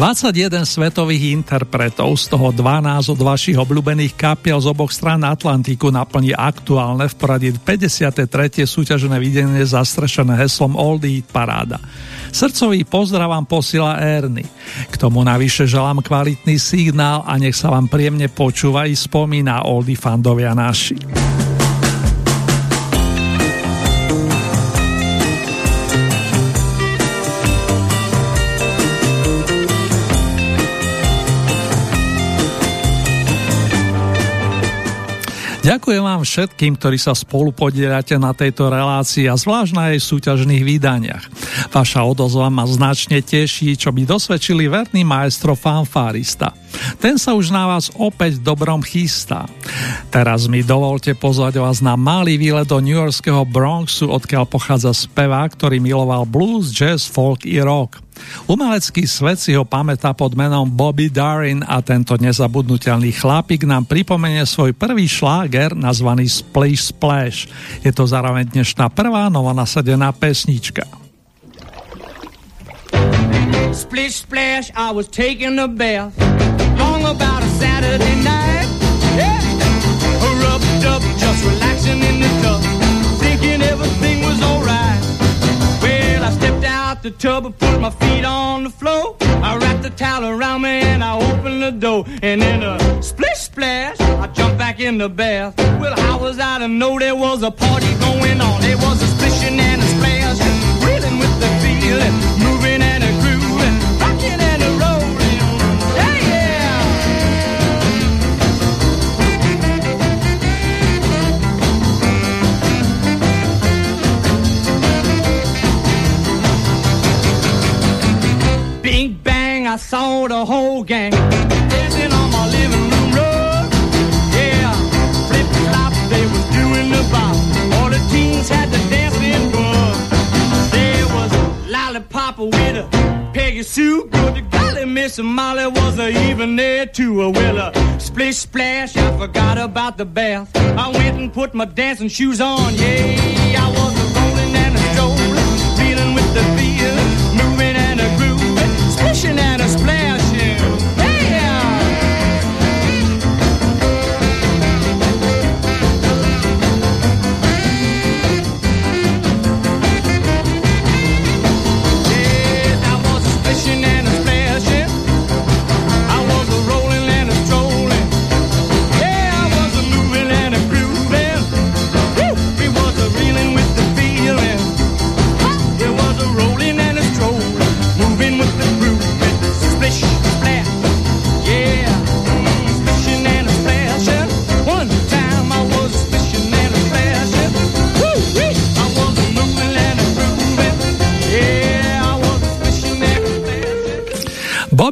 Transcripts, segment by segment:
21 svetových interpretov, z toho 12 od vašich obľúbených kapiel z oboch strán Atlantiku naplní aktuálne v poradí 53. súťažené videnie zastrešené heslom Oldie Paráda. Srdcový pozdrav vám posila Erny. K tomu navyše želám kvalitný signál a nech sa vám príjemne počúva i spomína Oldie fandovia naši. Ďakujem vám všetkým, ktorí sa spolu podielate na tejto relácii a zvlášť na jej súťažných vydaniach. Vaša odozva ma značne teší, čo by dosvedčili verný maestro fanfárista. Ten sa už na vás opäť dobrom chystá. Teraz mi dovolte pozvať vás na malý výlet do New Yorkského Bronxu, odkiaľ pochádza spevák, ktorý miloval blues, jazz, folk i rock. Umelecký svet si ho pamätá pod menom Bobby Darin a tento nezabudnutelný chlapík nám pripomenie svoj prvý šláger nazvaný Splish Splash. Je to zároveň dnešná prvá novonasadená pesnička. Splish splash, I was taking a bath Long about a Saturday night Yeah, rubbed up, just relaxing in the tub Thinking everything was the tub and put my feet on the floor. I wrapped the towel around me and I opened the door. And in a splish splash, I jumped back in the bath. Well, how was I to know there was a party going on? There was a splishing and a splash, reeling with the feeling, Bing I saw the whole gang dancing on my living room rug. Yeah, flip flop, they was doing the bop. All the teens had the dancing bug. There was lollipop with a Peggy Sue. Good to golly, Miss Molly was a even there too. A well, splish splash, I forgot about the bath. I went and put my dancing shoes on. Yeah,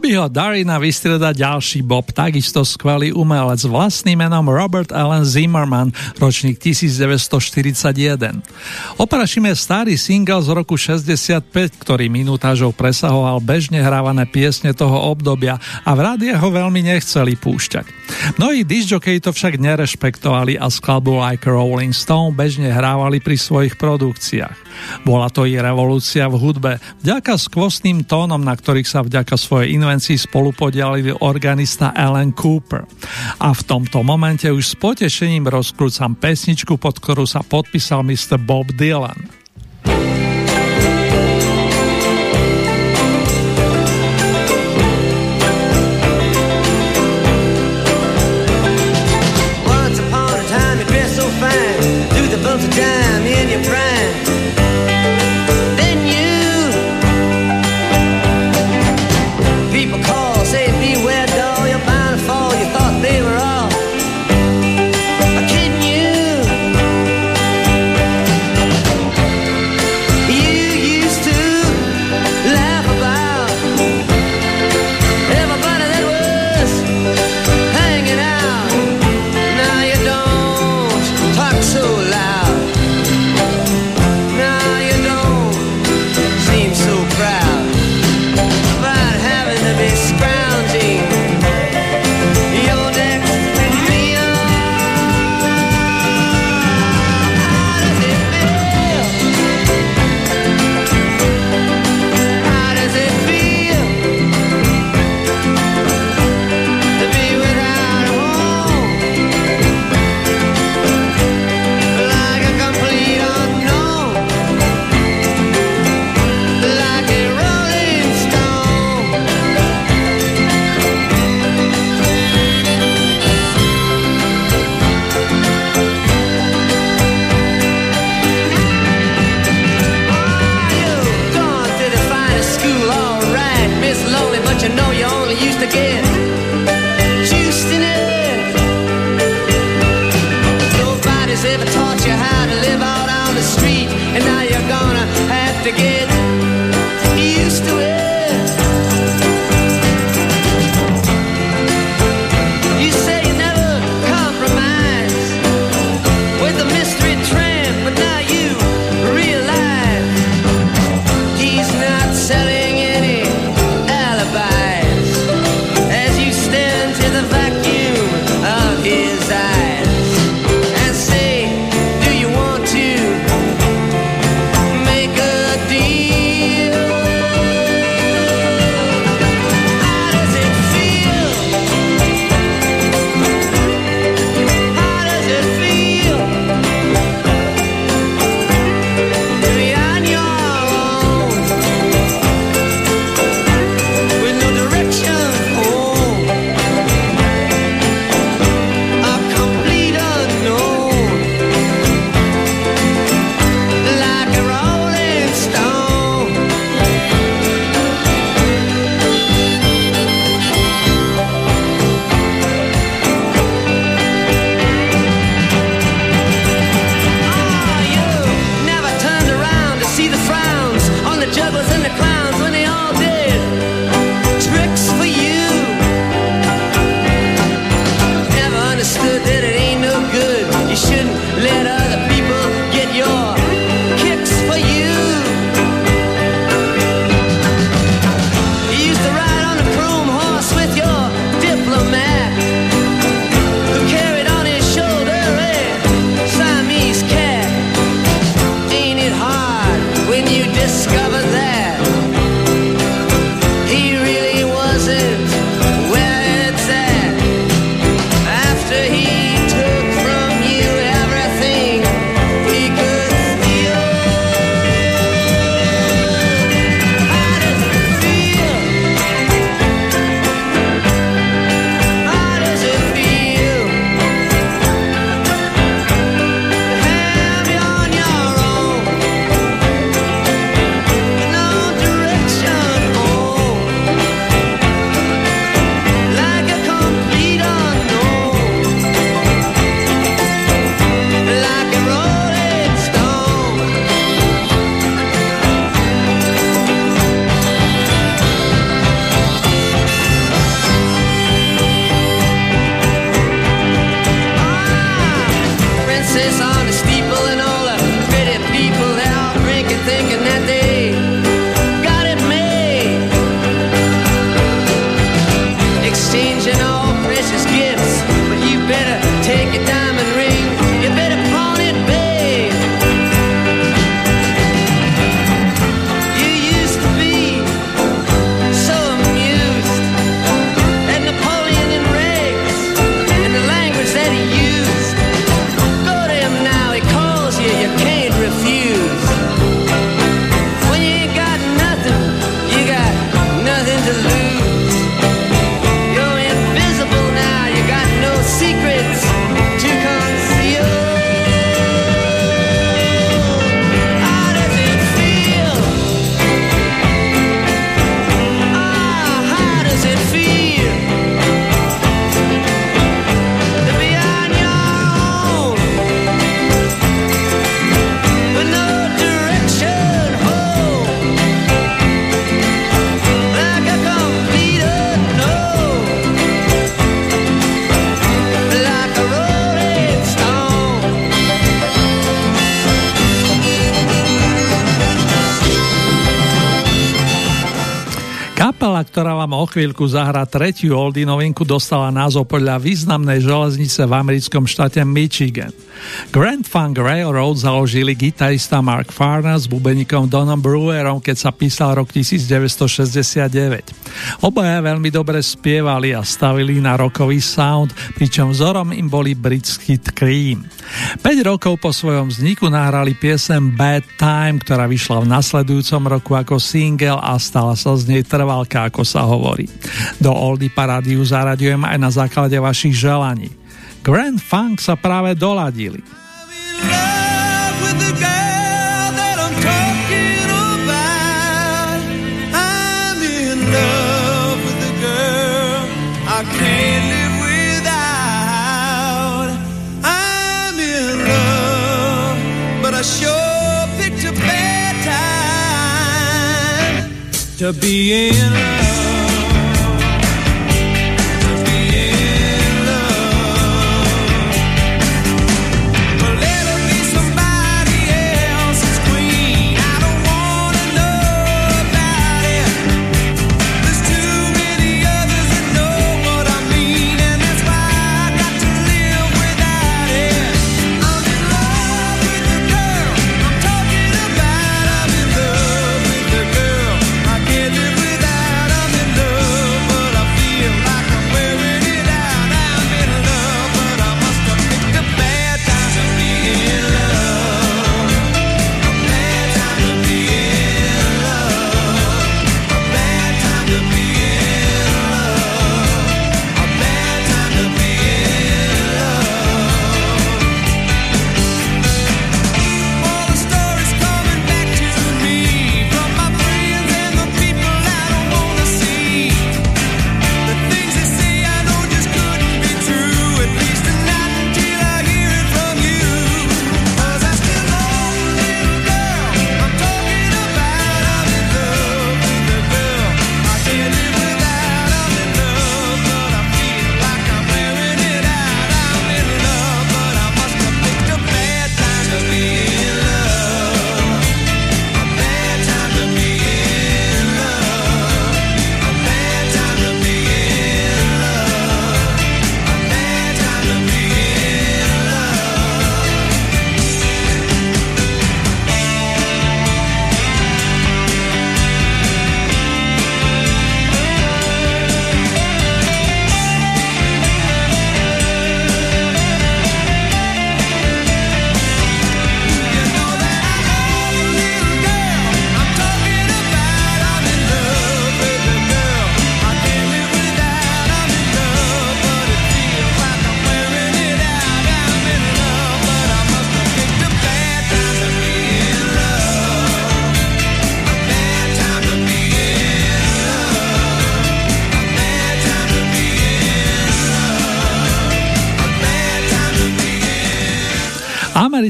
Bobbyho Darina vystrieda ďalší Bob, takisto skvelý umelec vlastným menom Robert Allen Zimmerman, ročník 1941. Operašíme starý single z roku 65, ktorý minútažou presahoval bežne hrávané piesne toho obdobia a v rádiu ho veľmi nechceli púšťať. Mnohí disjokeji to však nerešpektovali a skladbu Like Rolling Stone bežne hrávali pri svojich produkciách. Bola to i revolúcia v hudbe, vďaka skvostným tónom, na ktorých sa vďaka svojej invencii spolupodialili organista Alan Cooper. A v tomto momente už s potešením rozkrúcam pesničku, pod ktorú sa podpísal Mr. Bob Dylan. o chvíľku zahrá tretiu oldy novinku dostala názov podľa významnej železnice v americkom štáte Michigan. Grand Funk Railroad založili gitarista Mark Farner s bubenikom Donom Brewerom, keď sa písal rok 1969. Obaja veľmi dobre spievali a stavili na rokový sound, pričom vzorom im boli britský Cream. 5 rokov po svojom vzniku nahrali piesem Bad Time, ktorá vyšla v nasledujúcom roku ako single a stala sa z nej trvalka, ako sa hovorí. Do Oldy Parádiu zaraďujem aj na základe vašich želaní. Grand Funk sa práve doladili. to being.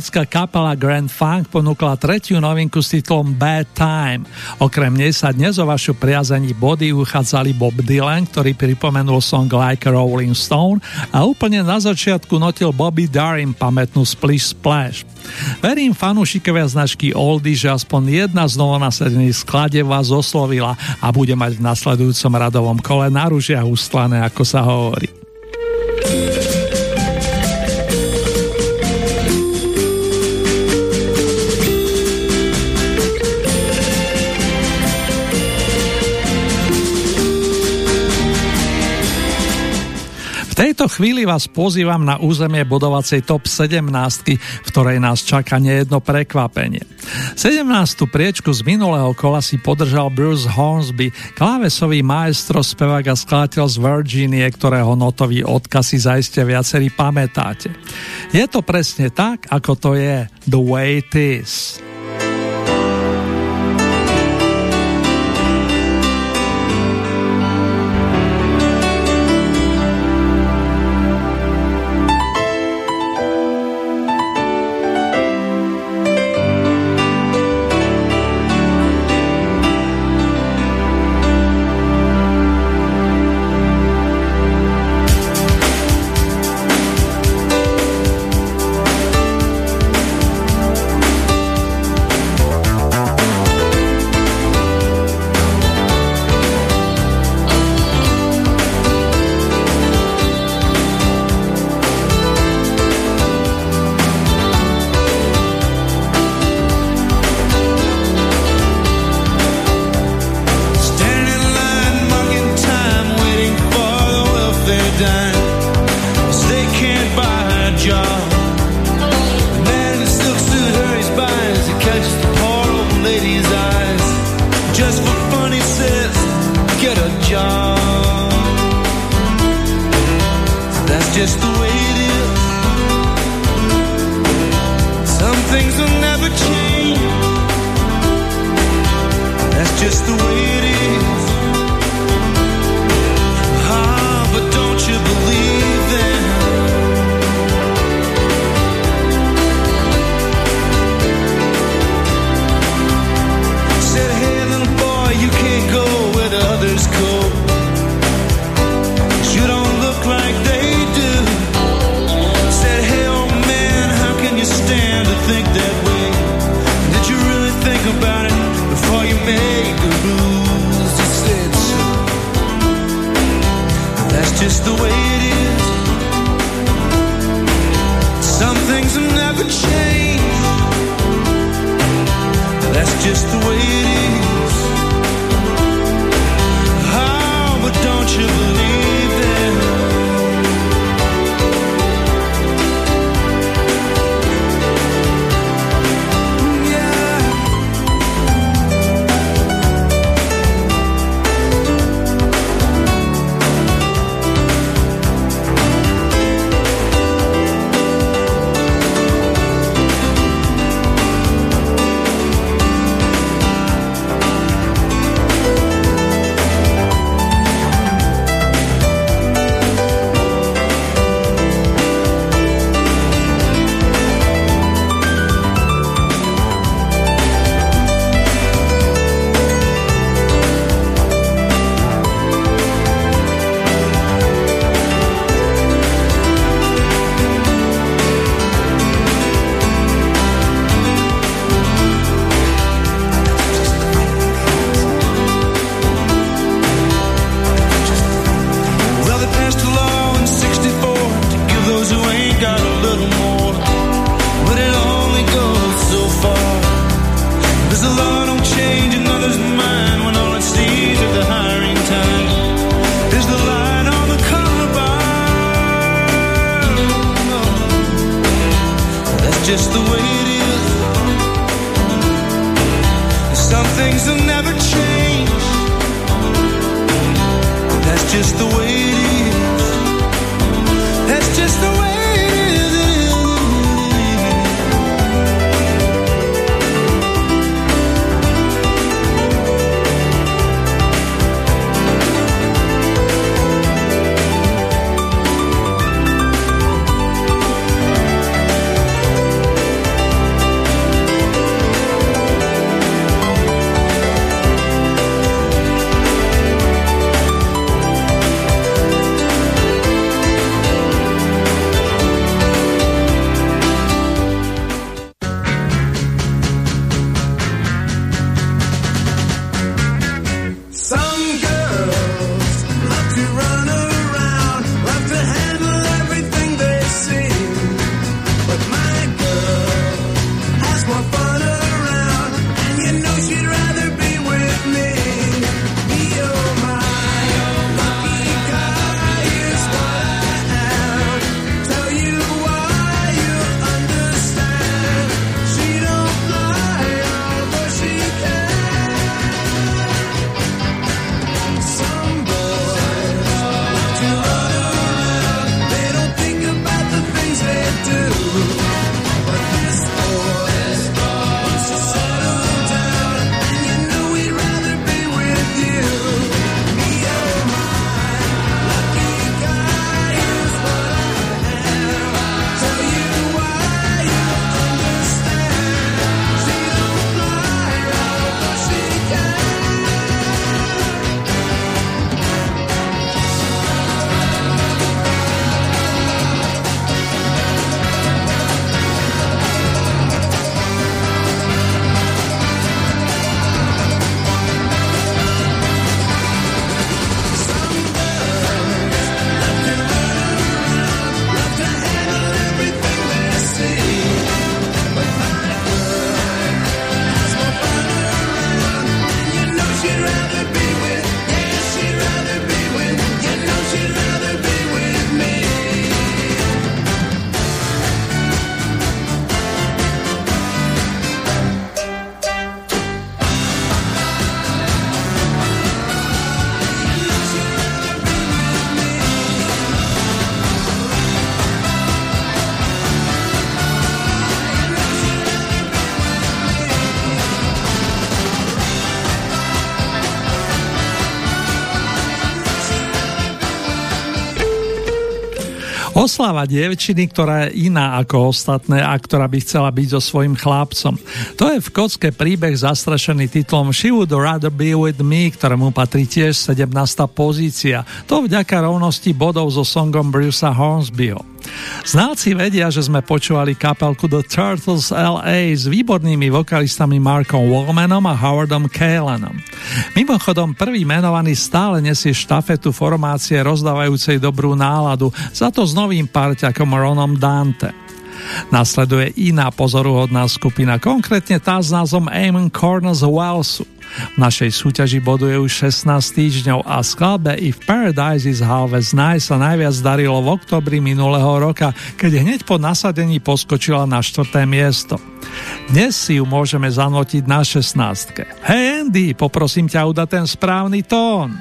Švédska kapela Grand Funk ponúkla tretiu novinku s titulom Bad Time. Okrem nej sa dnes o vašu priazení body uchádzali Bob Dylan, ktorý pripomenul song Like Rolling Stone a úplne na začiatku notil Bobby Darin pamätnú Splish Splash. Verím fanúšikovia značky Oldy, že aspoň jedna z novonasadených sklade vás oslovila a bude mať v nasledujúcom radovom kole na ružiach ustlané, ako sa hovorí. tejto chvíli vás pozývam na územie bodovacej TOP 17, v ktorej nás čaká nejedno prekvapenie. 17. priečku z minulého kola si podržal Bruce Hornsby, klávesový maestro, spevák a skladateľ z Virginie, ktorého notový odkaz si zaiste viacerí pamätáte. Je to presne tak, ako to je. The way it is. Oslava dievčiny, ktorá je iná ako ostatné a ktorá by chcela byť so svojím chlapcom. To je v kocke príbeh zastrašený titlom She would rather be with me, ktorému patrí tiež 17. pozícia. To vďaka rovnosti bodov so songom Brucea Hornsbyho. Znáci vedia, že sme počúvali kapelku The Turtles LA s výbornými vokalistami Markom Wallmanom a Howardom Kalenom. Mimochodom, prvý menovaný stále nesie štafetu formácie rozdávajúcej dobrú náladu, za to s novým parťakom Ronom Dante. Nasleduje iná pozoruhodná skupina, konkrétne tá s názvom Eamon Corners Walesu. V našej súťaži boduje už 16 týždňov a skladbe If Paradise is Halves Nice sa najviac darilo v oktobri minulého roka, keď hneď po nasadení poskočila na štvrté miesto. Dnes si ju môžeme zanotiť na 16. Hej Andy, poprosím ťa udať ten správny tón.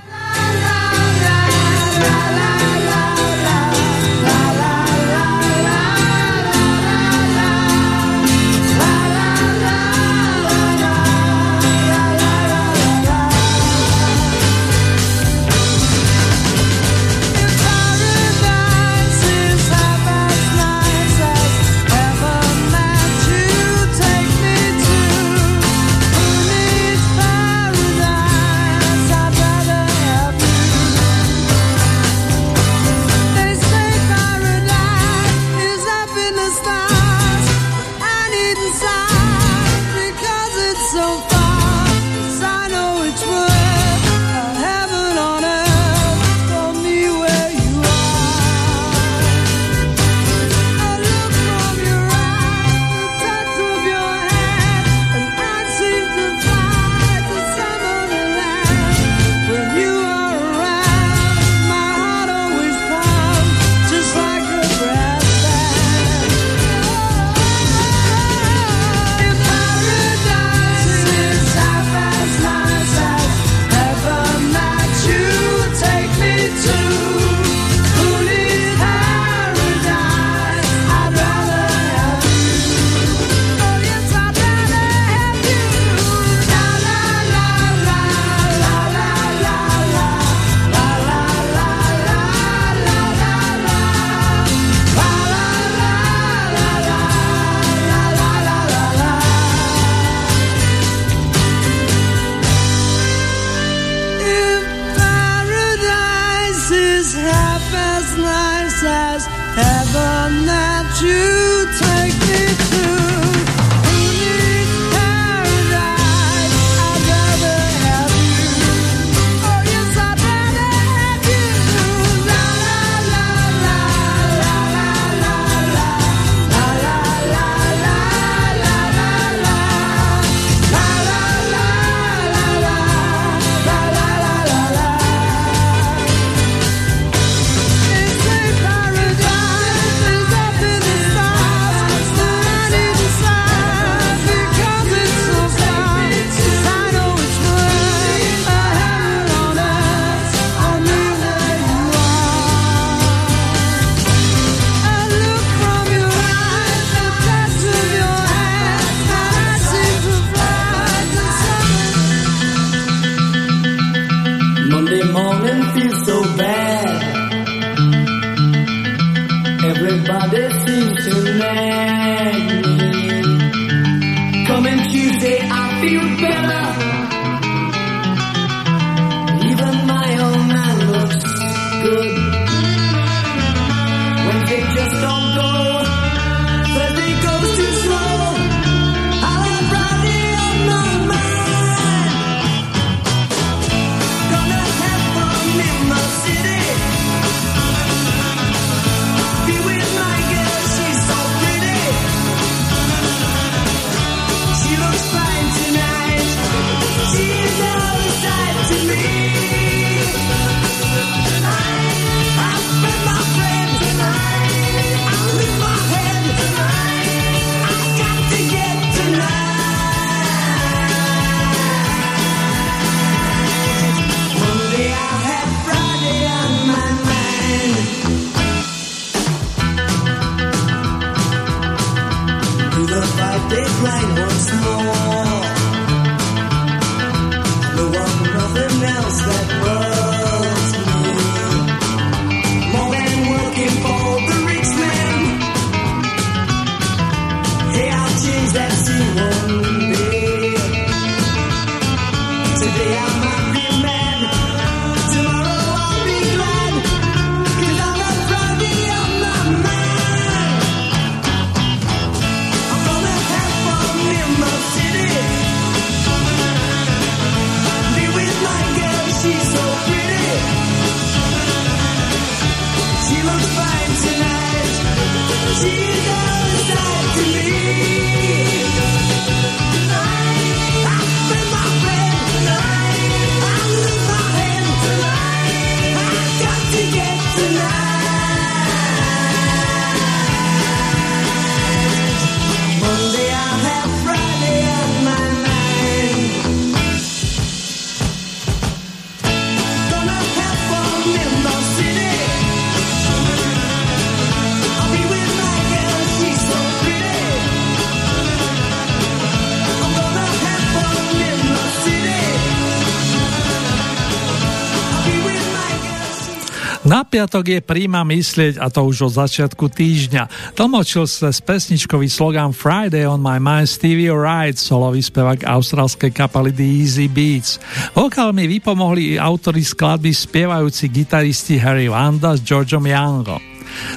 Piatok je príma myslieť a to už od začiatku týždňa. Tlmočil sa z pesničkový slogan Friday on my mind Stevie Wright, solový spevák austrálskej kapely The Easy Beats. Vokálmi vypomohli i autory skladby spievajúci gitaristi Harry Vanda s Georgeom Youngom.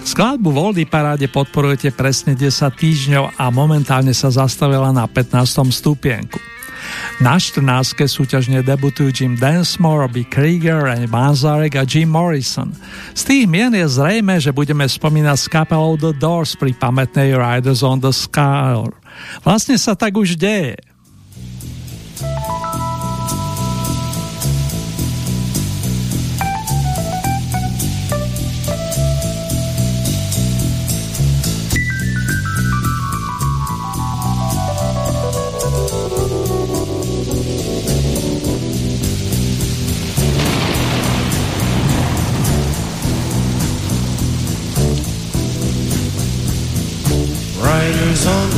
Skladbu Voldy paráde podporujete presne 10 týždňov a momentálne sa zastavila na 15. stupienku. Na 14. súťažne debutujú Jim Densmore, Robbie Krieger, Ray Manzarek a Jim Morrison. Z tých mien je zrejme, že budeme spomínať s kapelou The Doors pri pamätnej Riders on the Sky. Vlastne sa tak už deje.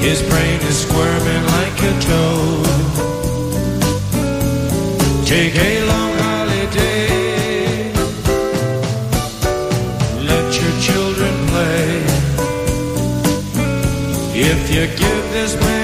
His brain is squirming like a toad. Take a long holiday. Let your children play. If you give this man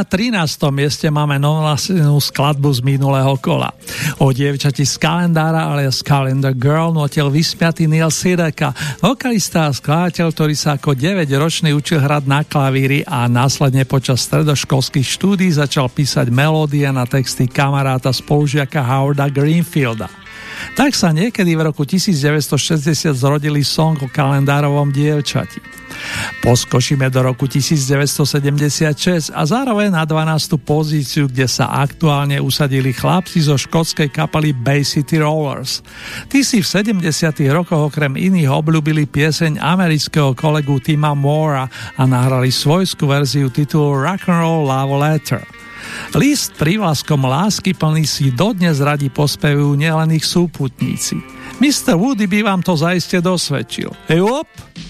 na 13. mieste máme novolasenú skladbu z minulého kola. O dievčati z kalendára, ale z Calendar Girl notil vysmiatý Neil Sideka, vokalista a skladateľ, ktorý sa ako 9-ročný učil hrať na klavíri a následne počas stredoškolských štúdí začal písať melódie na texty kamaráta spolužiaka Howarda Greenfielda. Tak sa niekedy v roku 1960 zrodili song o kalendárovom dievčati. Poskočíme do roku 1976 a zároveň na 12. pozíciu, kde sa aktuálne usadili chlapci zo škótskej kapely Bay City Rollers. Tí si v 70. rokoch okrem iných obľúbili pieseň amerického kolegu Tima Mora a nahrali svojskú verziu titulu Rock'n'Roll Love Letter. List prívlaskom lásky plný si dodnes radi pospevujú nielen ich súputníci. Mr. Woody by vám to zaiste dosvedčil. Ejop! Hey,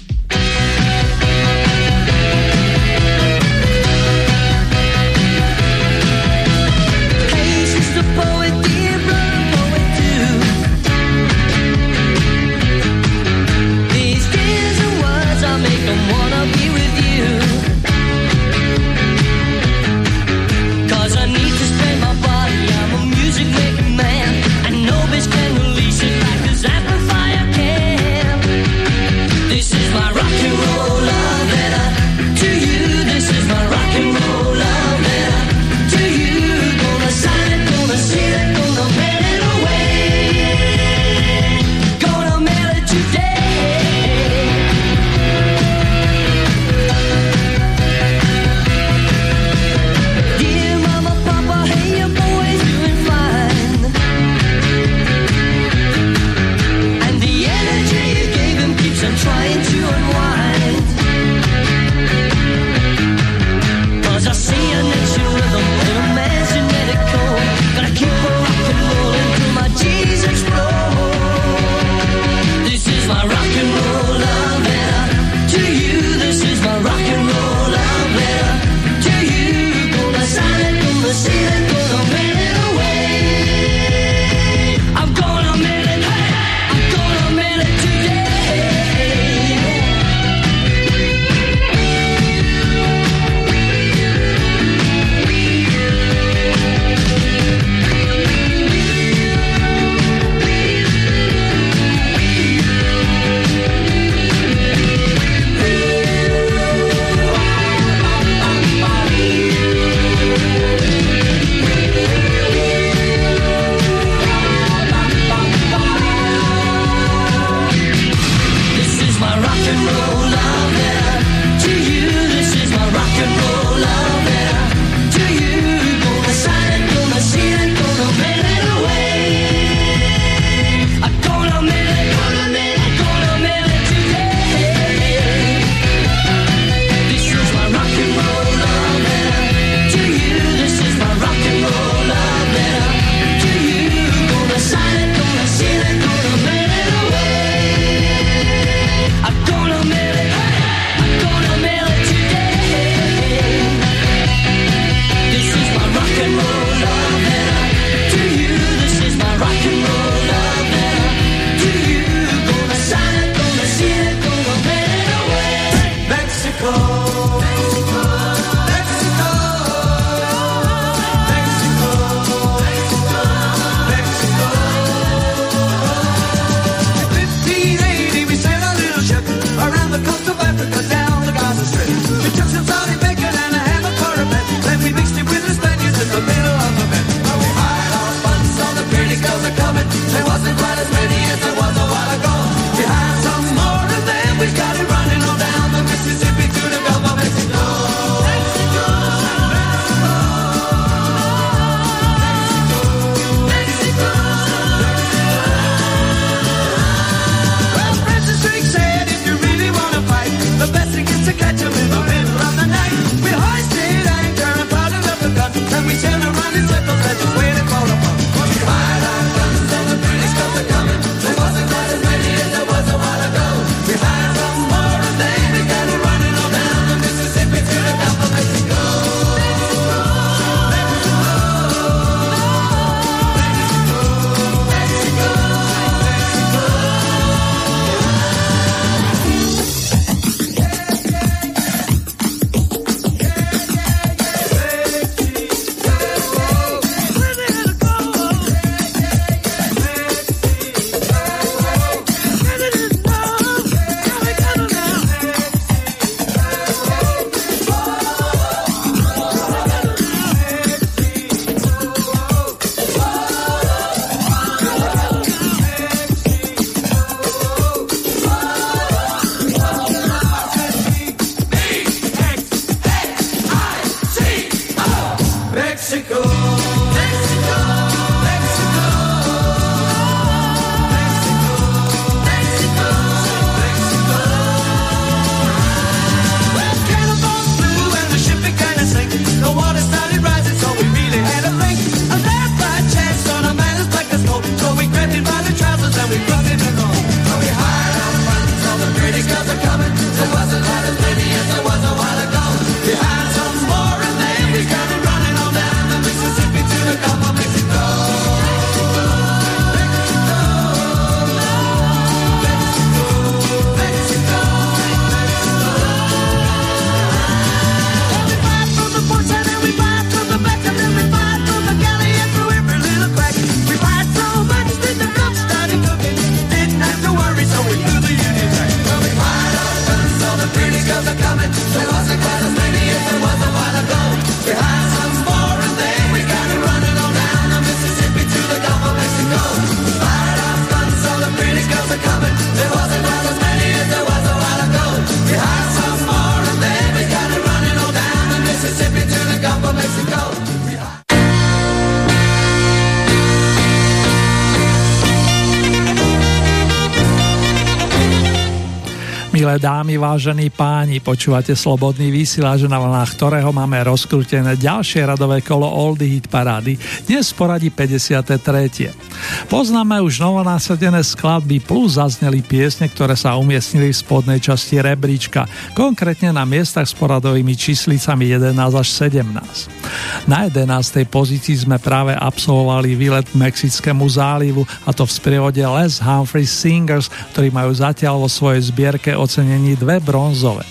Milé dámy, vážení páni, počúvate Slobodný vysielač, na vlnách ktorého máme rozkrútené ďalšie radové kolo Oldie Hit Parády, dnes poradí 53. Poznáme už novonásadené skladby plus zazneli piesne, ktoré sa umiestnili v spodnej časti rebríčka, konkrétne na miestach s poradovými číslicami 11 až 17. Na 11. pozícii sme práve absolvovali výlet k Mexickému zálivu a to v sprievode Les Humphrey Singers, ktorí majú zatiaľ vo svojej zbierke ocenení dve bronzové.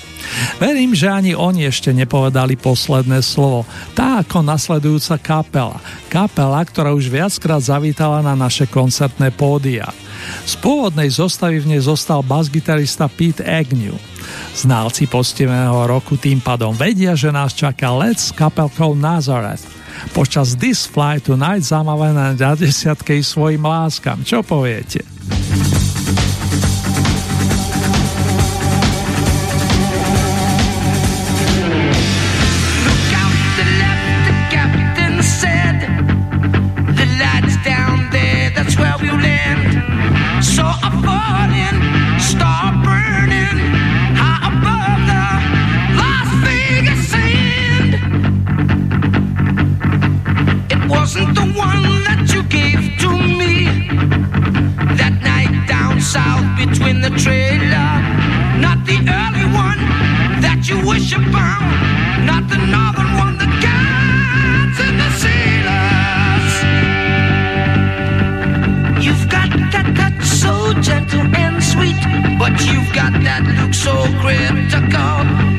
Verím, že ani oni ešte nepovedali posledné slovo, tá ako nasledujúca kapela. Kapela, ktorá už viackrát zavítala na naše koncertné pódia. Z pôvodnej zostavy v nej zostal basgitarista Pete Agnew. Znalci postiveného roku tým pádom vedia, že nás čaká let s kapelkou Nazareth. Počas This Fly Tonight zamavené na desiatke svojim láskam. Čo poviete? You wish upon, not the northern one that guides in the sailors. You've got that touch so gentle and sweet, but you've got that look so critical.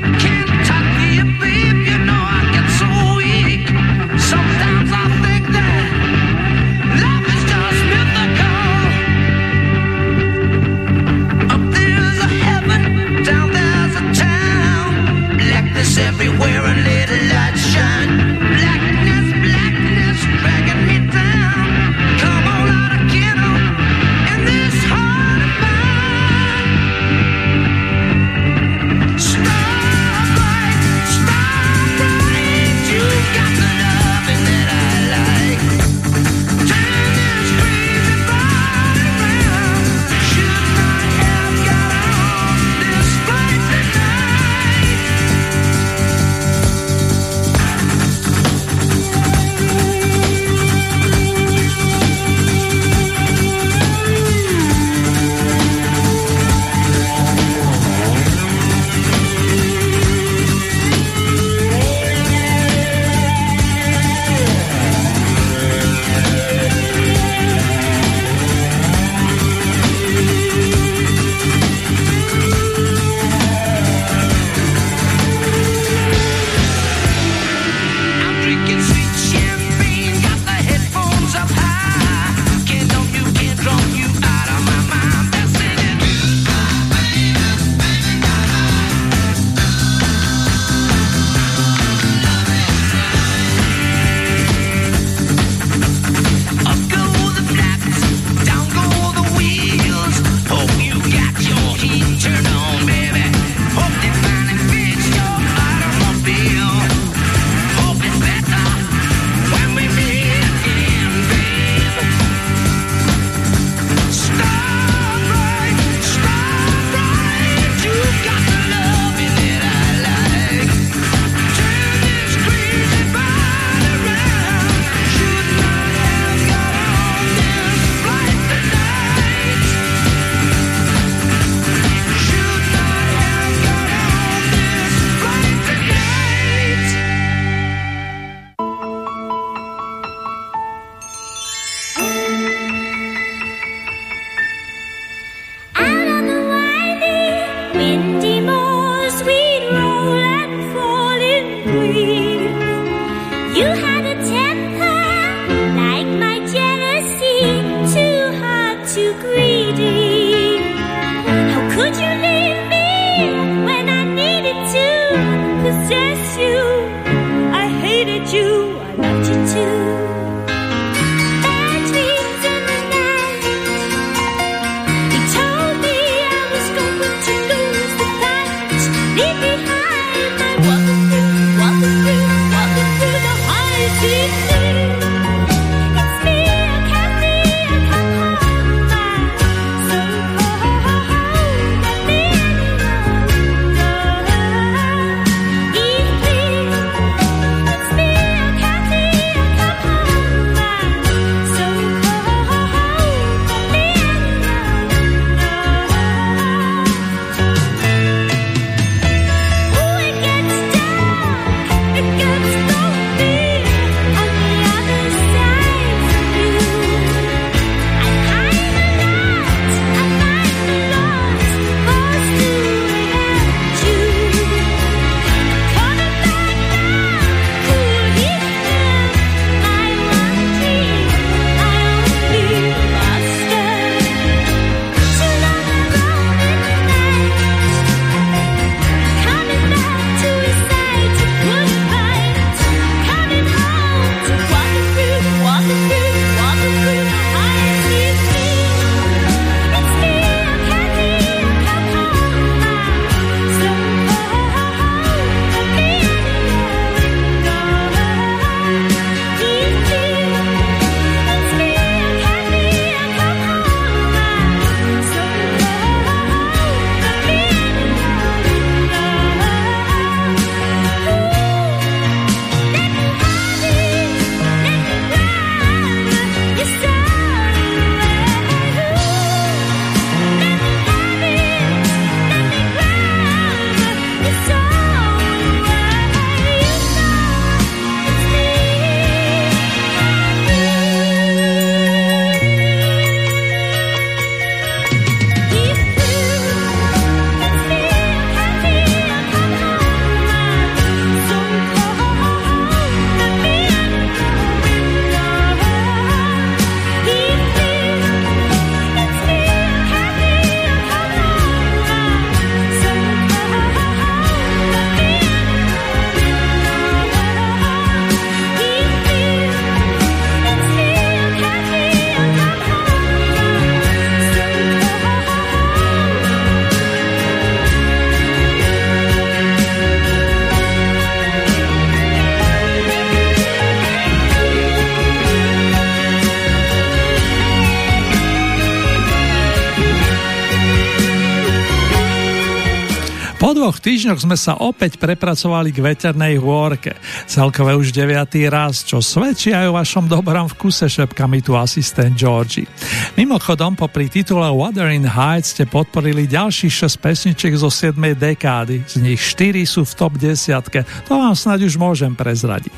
Dvoch týždňoch sme sa opäť prepracovali k veternej hôrke. Celkové už deviatý raz, čo svedčí aj o vašom dobrom vkuse, šepka mi tu asistent Georgie. Mimochodom, popri titule Wuthering Heights ste podporili ďalších 6 pesničiek zo 7. dekády. Z nich 4 sú v top 10. To vám snáď už môžem prezradiť.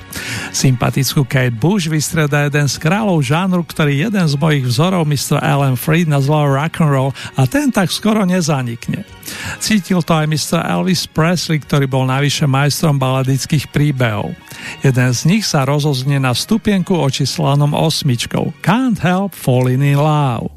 Sympatickú Kate Bush vystreda jeden z kráľov žánru, ktorý jeden z mojich vzorov Mr. Alan Freed nazval rock'n'roll a ten tak skoro nezanikne. Cítil to aj Mr. Elvis Presley, ktorý bol navyše majstrom baladických príbehov. Jeden z nich sa rozoznie na stupienku očíslanom osmičkou Can't Help Falling in Love.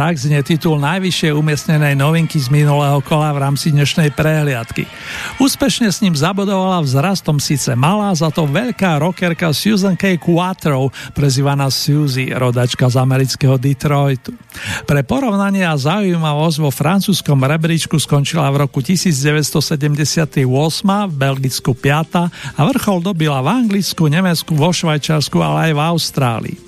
Tak znie titul najvyššie umiestnenej novinky z minulého kola v rámci dnešnej prehliadky. Úspešne s ním zabodovala vzrastom síce malá, za to veľká rockerka Susan K. Quattro, prezývaná Suzy, rodačka z amerického Detroitu. Pre porovnanie a zaujímavosť vo francúzskom rebríčku skončila v roku 1978, v Belgicku 5. a vrchol dobila v Anglicku, Nemecku, vo Švajčarsku, ale aj v Austrálii.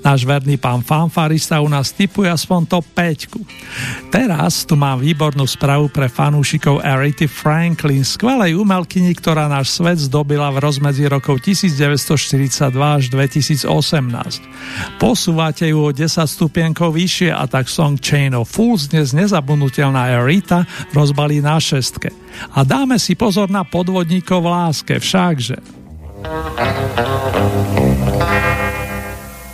Náš verný pán fanfarista u nás typuje aspoň to 5. Teraz tu mám výbornú spravu pre fanúšikov Arity Franklin, skvelej umelkyni, ktorá náš svet zdobila v rozmedzi rokov 1942 až 2018. Posúvate ju o 10 stupienkov vyššie a tak song Chain of Fools dnes nezabudnutelná Arita rozbalí na šestke. A dáme si pozor na podvodníkov v láske, všakže.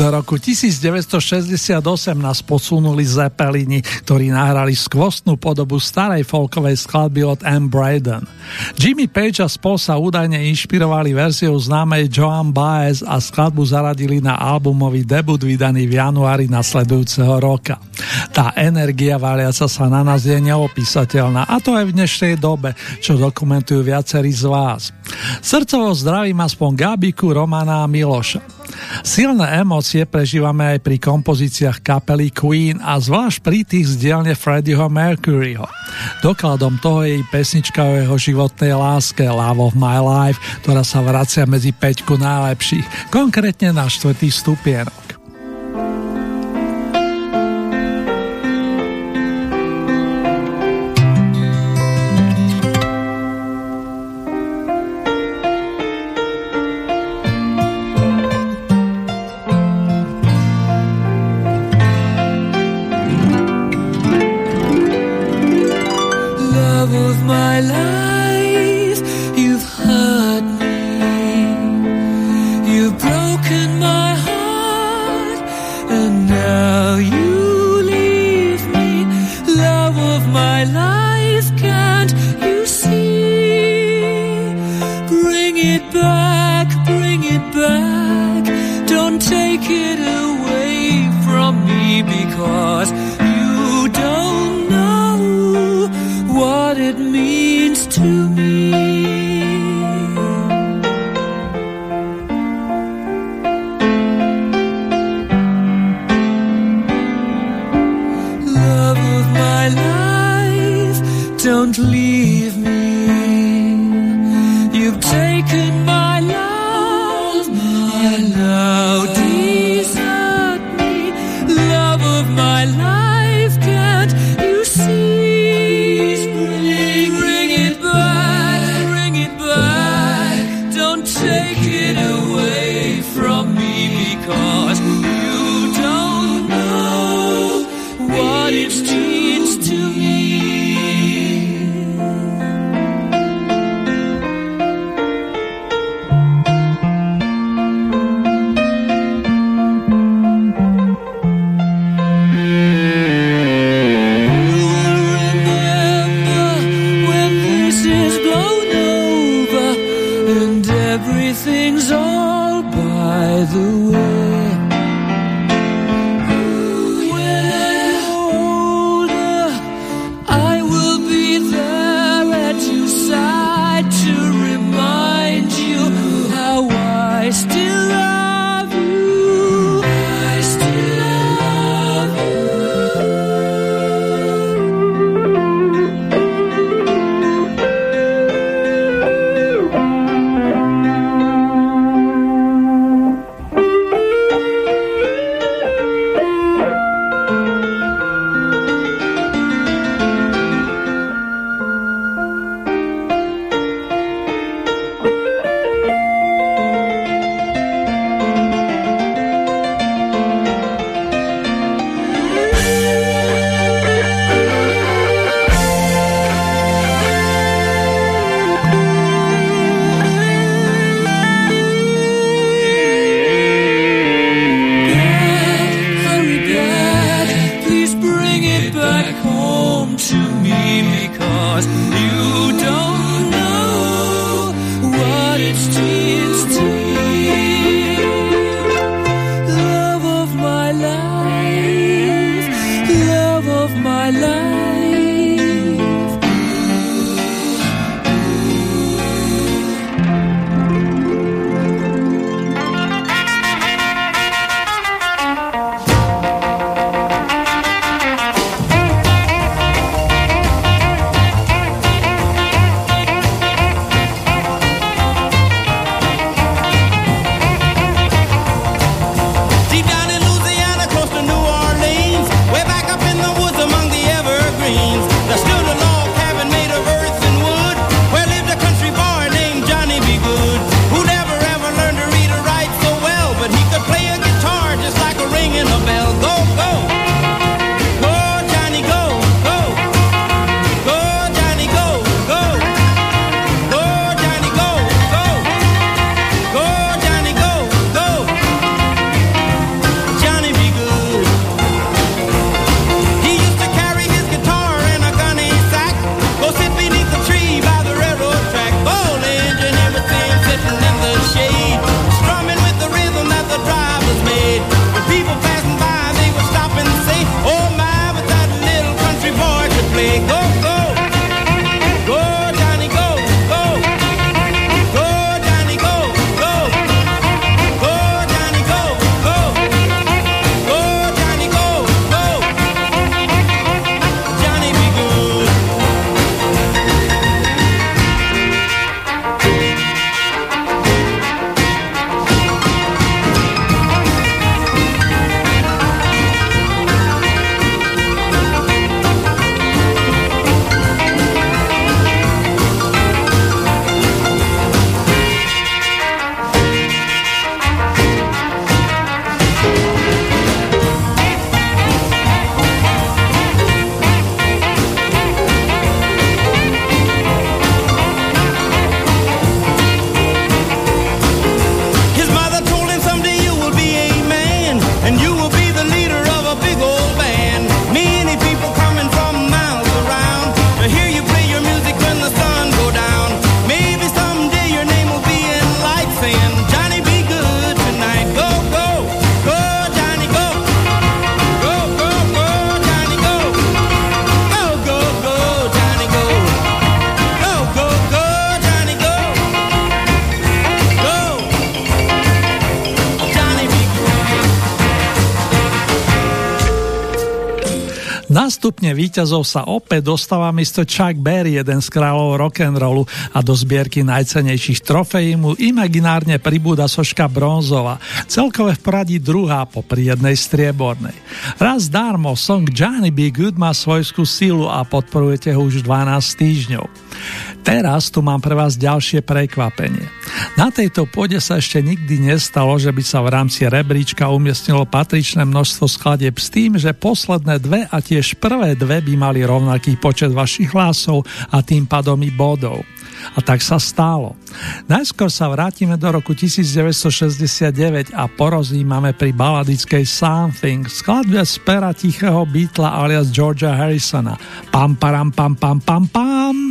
Do roku 1968 nás posunuli Zeppelini, ktorí nahrali skvostnú podobu starej folkovej skladby od M. Braden. Jimmy Page a spol sa údajne inšpirovali verziou známej Joan Baez a skladbu zaradili na albumový debut vydaný v januári nasledujúceho roka. Tá energia valiaca sa na nás je neopísateľná a to aj v dnešnej dobe, čo dokumentujú viacerí z vás. Srdcovo zdravím aspoň Gabiku, Romana a Miloša. Silné emócie prežívame aj pri kompozíciách kapely Queen a zvlášť pri tých z dielne Freddieho Mercuryho. Dokladom toho je i pesnička o jeho životnej láske Love of My Life, ktorá sa vracia medzi peťku najlepších, konkrétne na štvrtý stupienok. skupine víťazov sa opäť dostáva Mr. Chuck Berry, jeden z kráľov rock'n'rollu a do zbierky najcenejších trofejí mu imaginárne pribúda soška bronzová, celkové v poradí druhá po jednej striebornej. Raz darmo song Johnny B. Good má svojskú silu a podporujete ho už 12 týždňov. Teraz tu mám pre vás ďalšie prekvapenie. Na tejto pôde sa ešte nikdy nestalo, že by sa v rámci rebríčka umiestnilo patričné množstvo skladieb s tým, že posledné dve a tiež prvé dve by mali rovnaký počet vašich hlasov a tým pádom i bodov. A tak sa stálo. Najskôr sa vrátime do roku 1969 a porozímame pri baladickej Something, skladbe z pera tichého Beatla alias Georgia Harrisona. Pam, param, pam, pam, pam, pam.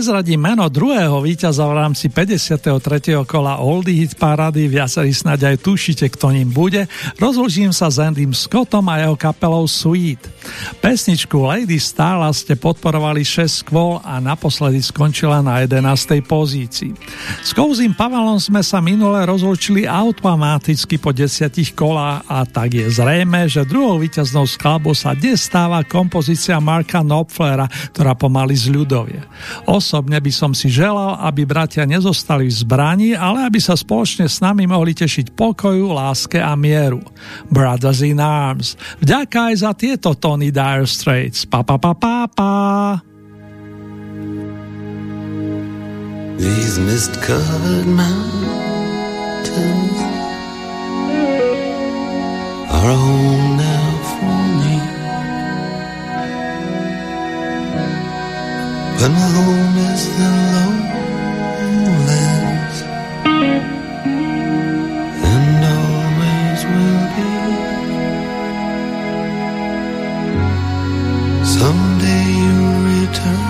Vám prezradím meno druhého víťaza v rámci 53. kola Oldie Hit Parady, viacerí snáď aj tušite, kto ním bude, rozložím sa s Andym Scottom a jeho kapelou Sweet. Pesničku Lady Starla ste podporovali 6 kvôl a naposledy skončila na 11. pozícii. S Kouzím Pavelom sme sa minule rozlučili automaticky po 10 kolách a tak je zrejme, že druhou víťaznou skladbou sa dnes stáva kompozícia Marka Knopflera, ktorá pomaly z ľudovie. Osobne by som si želal, aby bratia nezostali v zbrani, ale aby sa spoločne s nami mohli tešiť pokoju, láske a mieru. Brothers in Arms. Vďaka aj za tieto Tony Dire Straits. Pa, pa, pa, pa, pa. These mist-covered mountains are home now for me. But my home is the lowlands, return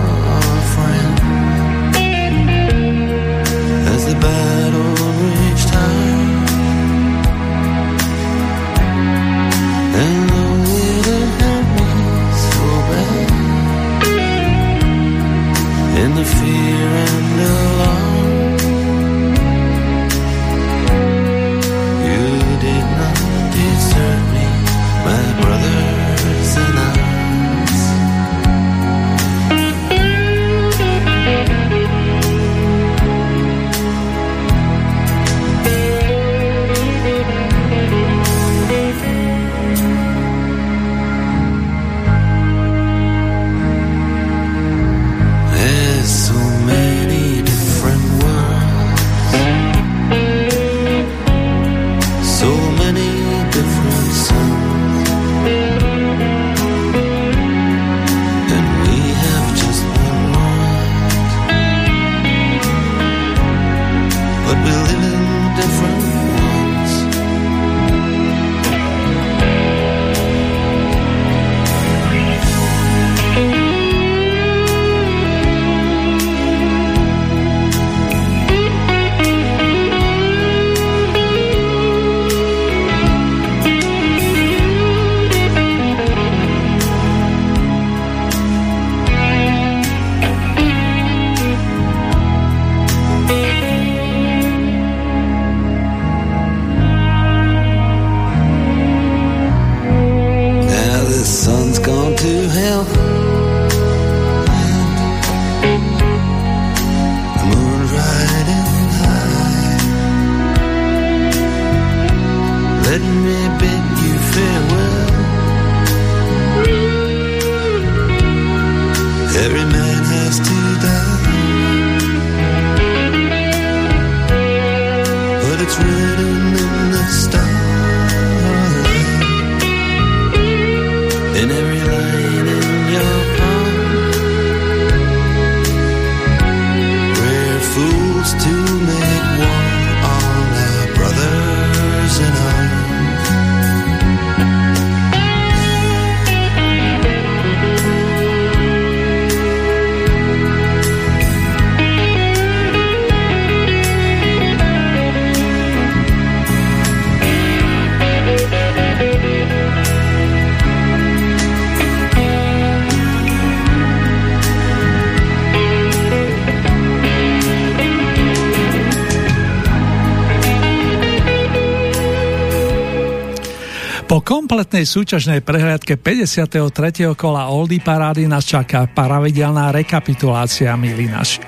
in the fear and the alarm. You did not desert me, my brothers kompletnej súťažnej prehliadke 53. kola Oldy parády nás čaká pravidelná rekapitulácia, milí naši.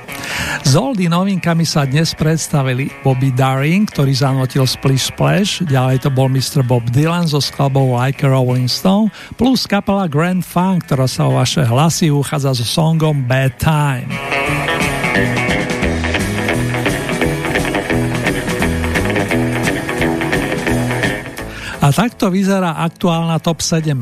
S Oldy novinkami sa dnes predstavili Bobby Daring, ktorý zanotil Splish Splash, ďalej to bol Mr. Bob Dylan so skladbou Like a Rolling Stone, plus kapela Grand Funk, ktorá sa o vaše hlasy uchádza so songom Bad Time. A takto vyzerá aktuálna top 17.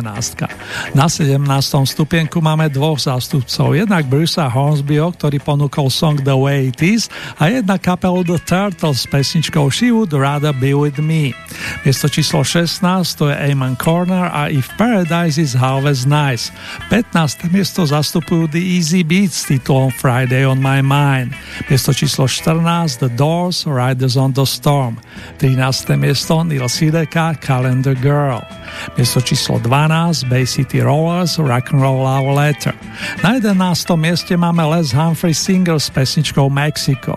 Na 17. stupienku máme dvoch zástupcov. Jednak Brucea Hornsbyho, ktorý ponúkol song The Way It Is a jedna kapelu The Turtles s pesničkou She Would Rather Be With Me. Miesto číslo 16 to je Eamon Corner a If Paradise Is Always Nice. 15. miesto zastupujú The Easy Beats s titulom Friday on My Mind. Miesto číslo 14 The Doors Riders on the Storm. 13. miesto Neil Sideka Calendar Girl. Miesto číslo 12 Bay City Rollers Rock'n'Roll Love Letter. Na 11. mieste máme Les Humphrey single s pesničkou Mexico.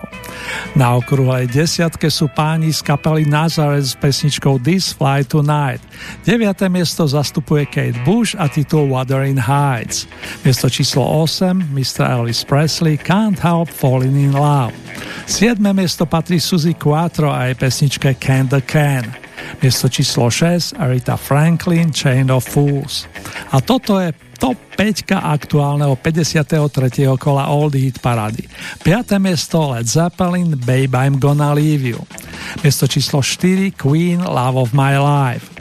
Na okrúhlej desiatke sú páni z kapely Nazareth s pesničkou This Fly Tonight. 9. miesto zastupuje Kate Bush a titul Wuthering Heights. Miesto číslo 8 Mr. Elvis Presley Can't Help Falling in Love. 7. miesto patrí Suzy Quattro a jej pesničke Can the Can. Miesto číslo 6 Arita Franklin Chain of Fools. A toto je top 5 aktuálneho 53. kola Old Hit Parady. 5. miesto Led Zeppelin Babe I'm Gonna Leave You. Miesto číslo 4 Queen Love of My Life.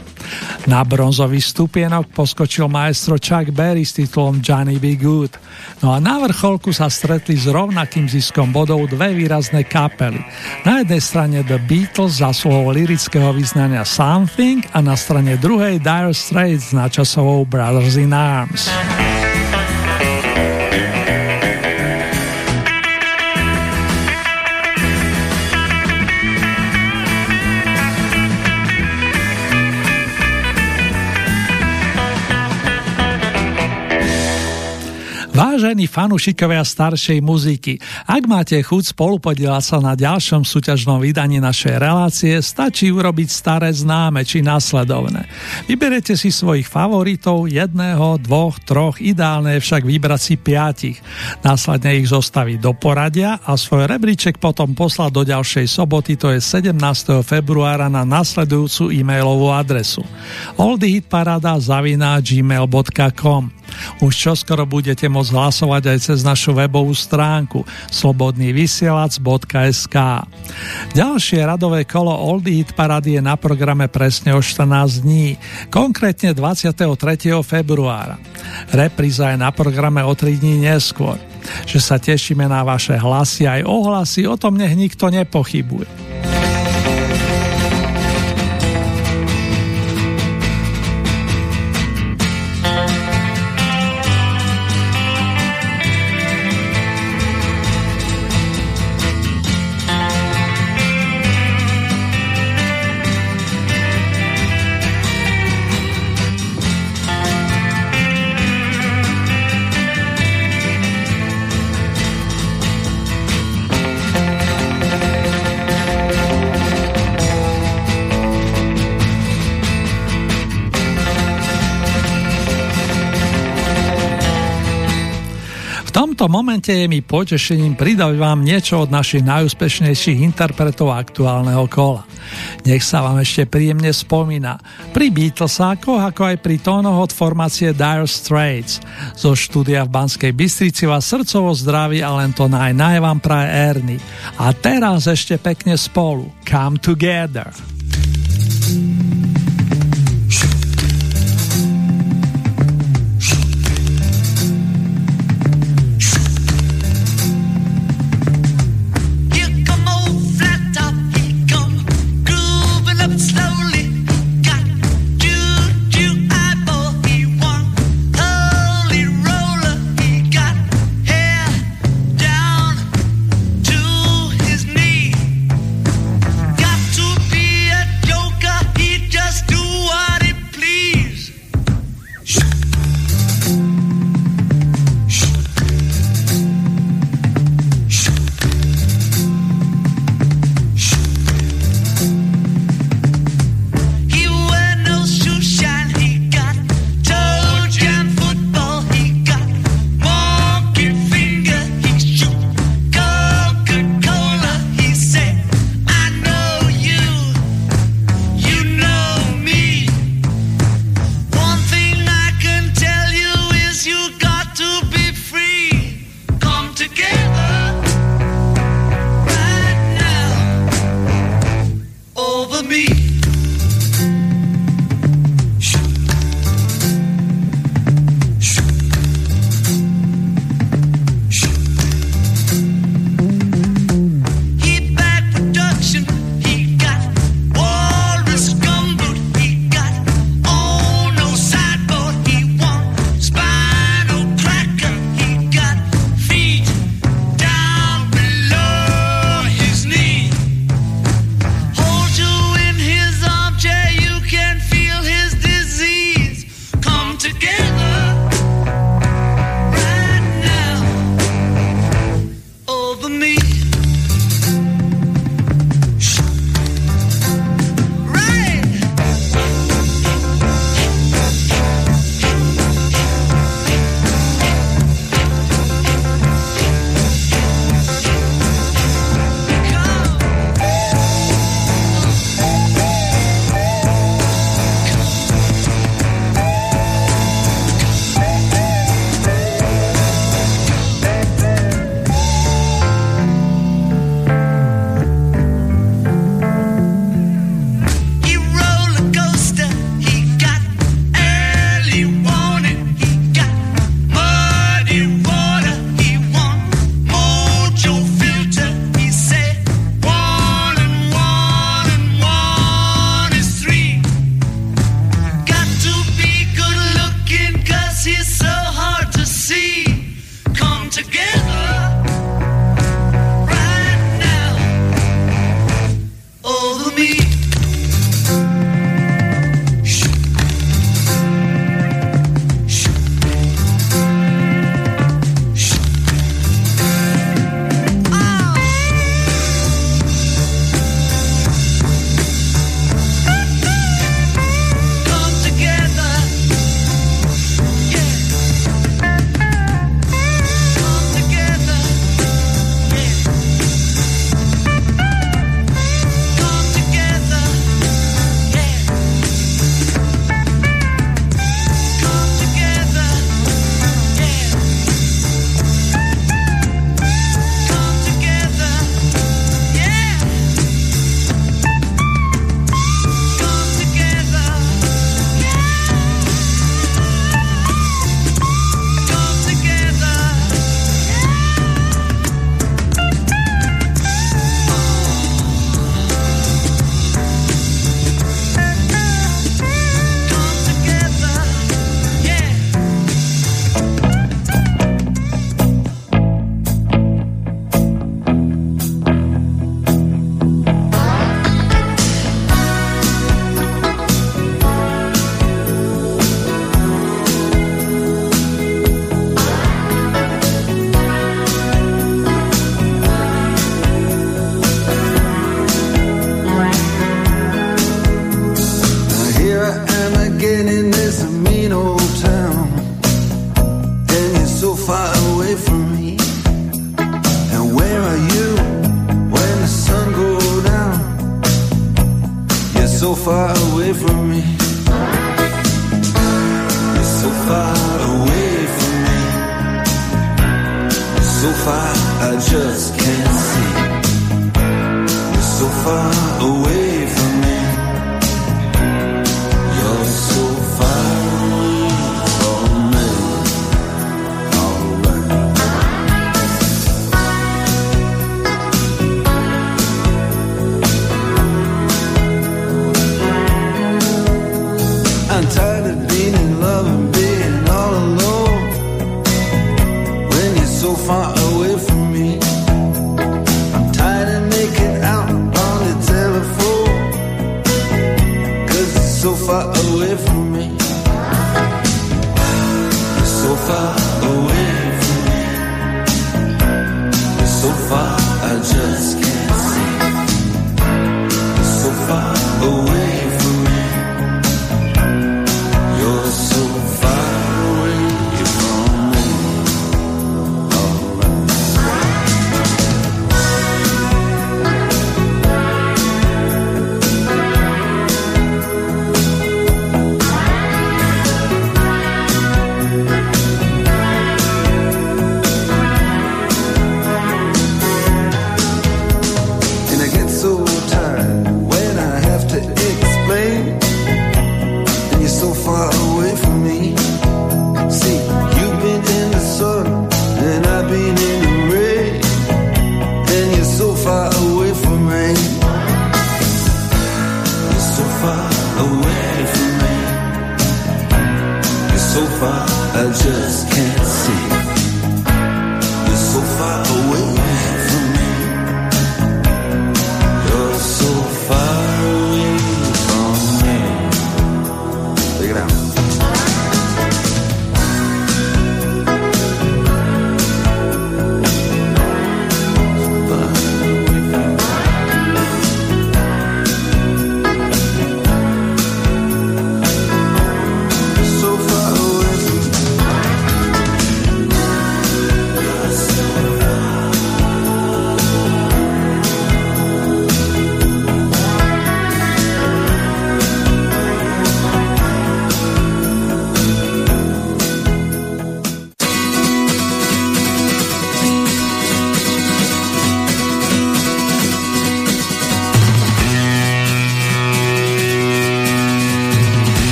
Na bronzový stupienok poskočil maestro Chuck Berry s titulom Johnny Be Good. No a na vrcholku sa stretli s rovnakým ziskom bodov dve výrazné kapely. Na jednej strane The Beatles za svojho lirického vyznania Something a na strane druhej Dire Straits na časovou Brothers in Arms. Vážení fanúšikovia staršej muziky, ak máte chuť spolupodielať sa na ďalšom súťažnom vydaní našej relácie, stačí urobiť staré známe či následovné. Vyberete si svojich favoritov, jedného, dvoch, troch, ideálne je však vybrať si piatich. Následne ich zostaviť do poradia a svoj rebríček potom poslať do ďalšej soboty, to je 17. februára na nasledujúcu e-mailovú adresu oldhitparada.gmail.com už čoskoro budete môcť hlasovať aj cez našu webovú stránku slobodnývysielac.sk Ďalšie radové kolo Oldie Hit Parady je na programe presne o 14 dní, konkrétne 23. februára. Repríza je na programe o 3 dní neskôr. Že sa tešíme na vaše hlasy aj ohlasy, o tom nech nikto nepochybuje. Momente je mi potešením pridať vám niečo od našich najúspešnejších interpretov aktuálneho kola. Nech sa vám ešte príjemne spomína. Pri Beatlesákoch, ako aj pri tónoch od formácie Dire Straits. Zo štúdia v Banskej Bystrici vás srdcovo zdraví a len to naj, naj vám praje Ernie. A teraz ešte pekne spolu. Come together.